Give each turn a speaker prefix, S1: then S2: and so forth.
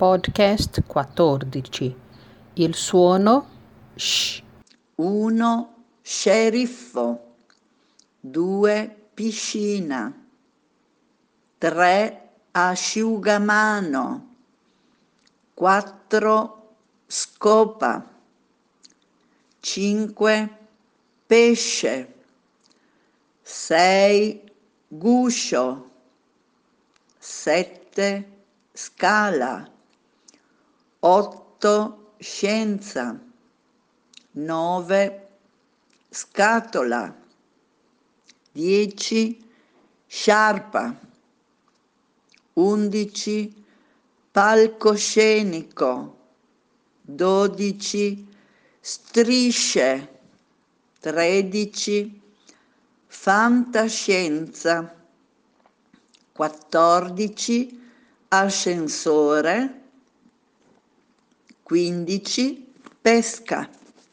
S1: Podcast 14. Il suono sh.
S2: 1 sceriffo, 2 piscina, 3 asciugamano, 4 scopa, 5 pesce, 6 guscio, 7 scala, 8 scienza, 9 scatola, 10 sciarpa, 11 palcoscenico, 12 strisce, 13 fantascienza, 14 ascensore, 15 pesca.